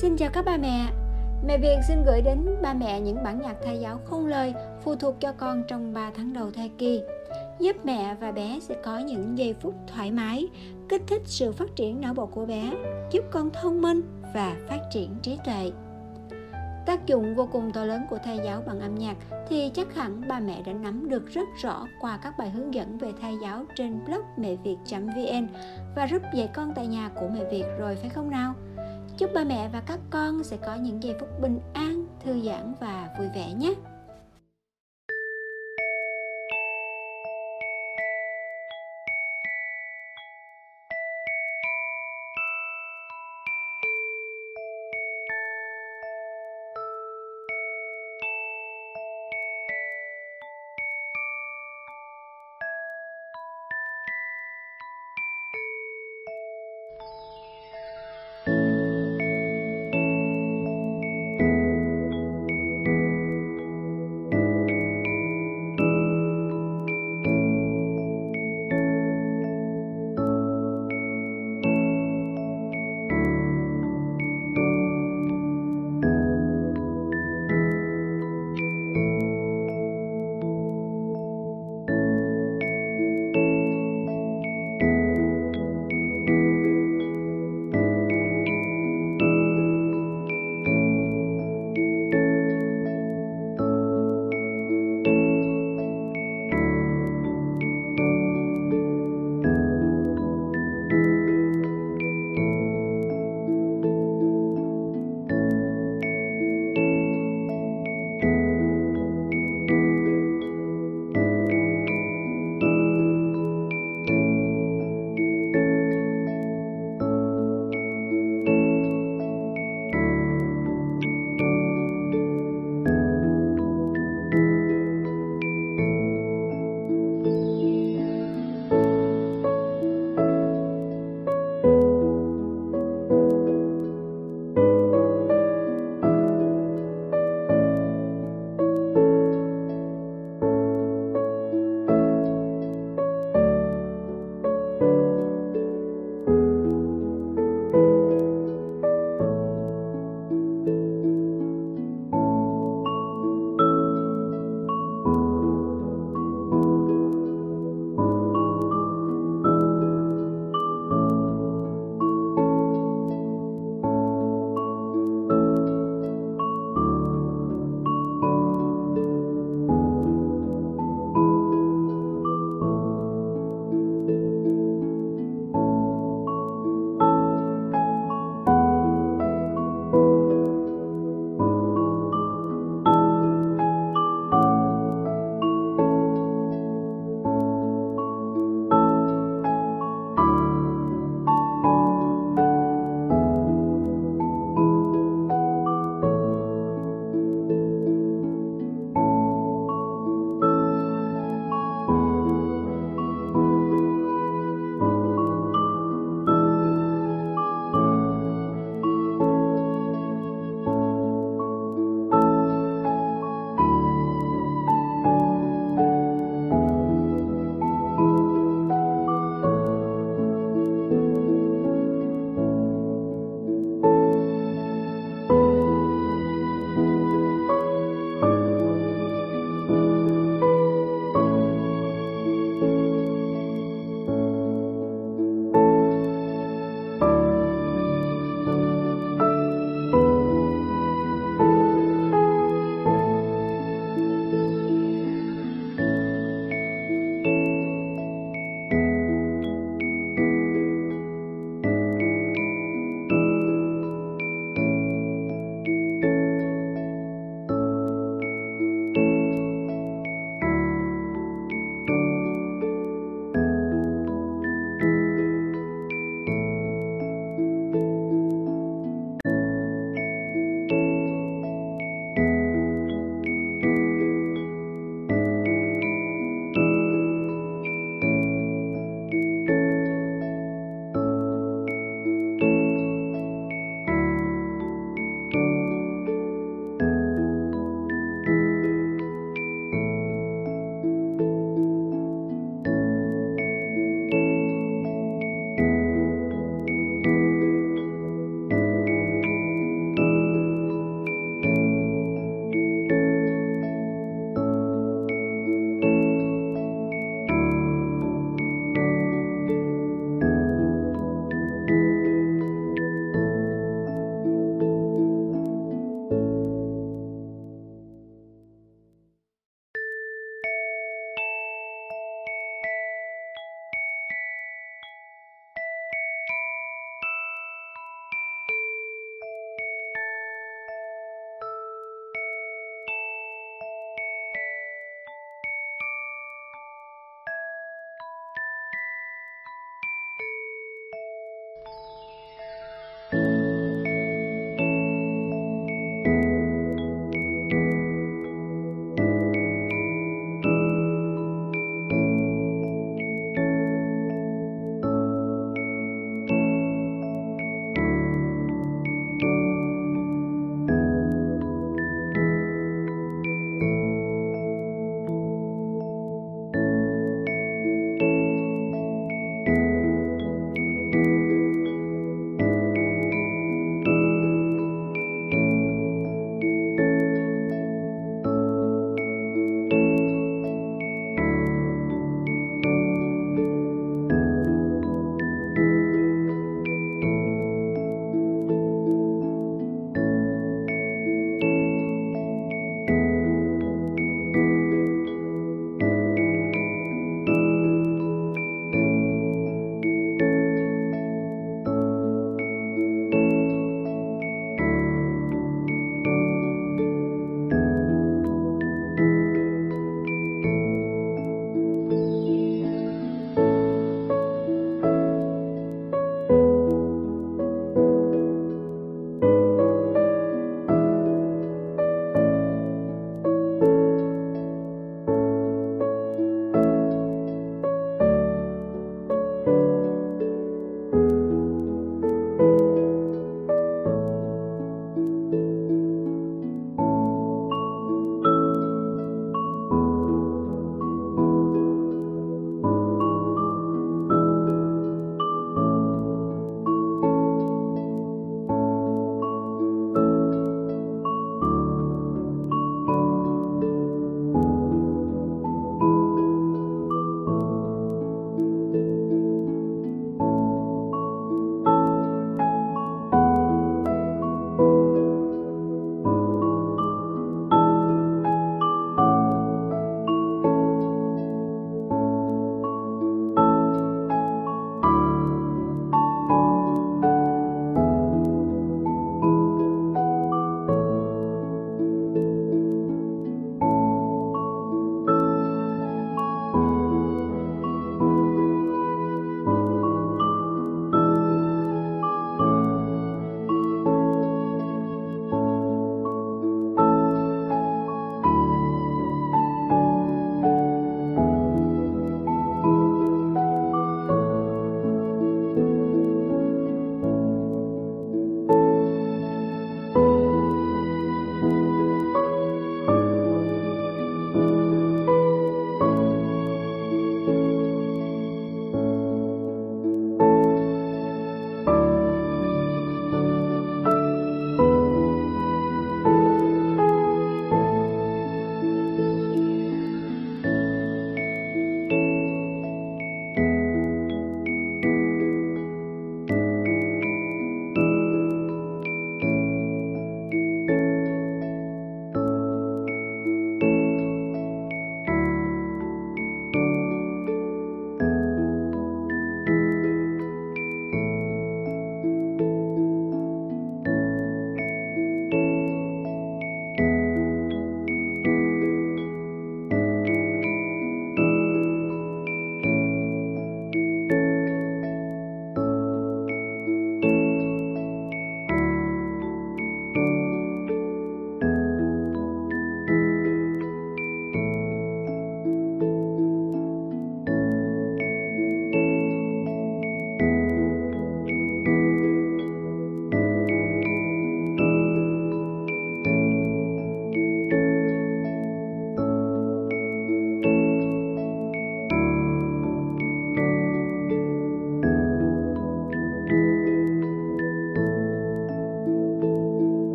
Xin chào các ba mẹ. Mẹ Việt xin gửi đến ba mẹ những bản nhạc thai giáo không lời phụ thuộc cho con trong 3 tháng đầu thai kỳ, giúp mẹ và bé sẽ có những giây phút thoải mái, kích thích sự phát triển não bộ của bé, giúp con thông minh và phát triển trí tuệ. Tác dụng vô cùng to lớn của thai giáo bằng âm nhạc thì chắc hẳn ba mẹ đã nắm được rất rõ qua các bài hướng dẫn về thai giáo trên blog mẹ việt.vn và giúp dạy con tại nhà của mẹ Việt rồi phải không nào? Chúc ba mẹ và các con sẽ có những giây phút bình an, thư giãn và vui vẻ nhé.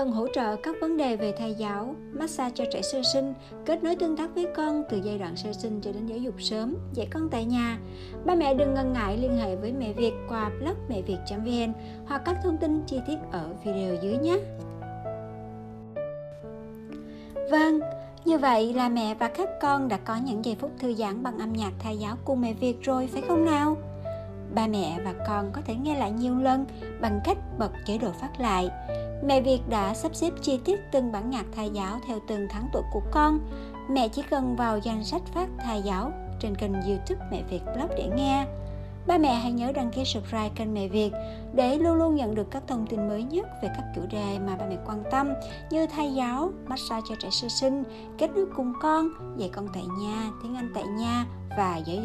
Cần hỗ trợ các vấn đề về thai giáo, massage cho trẻ sơ sinh, kết nối tương tác với con từ giai đoạn sơ sinh cho đến giáo dục sớm, dạy con tại nhà. Ba mẹ đừng ngần ngại liên hệ với mẹ Việt qua blog mẹ việt.vn hoặc các thông tin chi tiết ở video dưới nhé. Vâng, như vậy là mẹ và các con đã có những giây phút thư giãn bằng âm nhạc thai giáo cùng mẹ Việt rồi phải không nào? Ba mẹ và con có thể nghe lại nhiều lần bằng cách bật chế độ phát lại. Mẹ Việt đã sắp xếp chi tiết từng bản nhạc thai giáo theo từng tháng tuổi của con. Mẹ chỉ cần vào danh sách phát thai giáo trên kênh youtube Mẹ Việt Blog để nghe. Ba mẹ hãy nhớ đăng ký subscribe kênh Mẹ Việt để luôn luôn nhận được các thông tin mới nhất về các chủ đề mà ba mẹ quan tâm như thai giáo, massage cho trẻ sơ sinh, kết nối cùng con, dạy con tại nhà, tiếng Anh tại nhà và giáo dục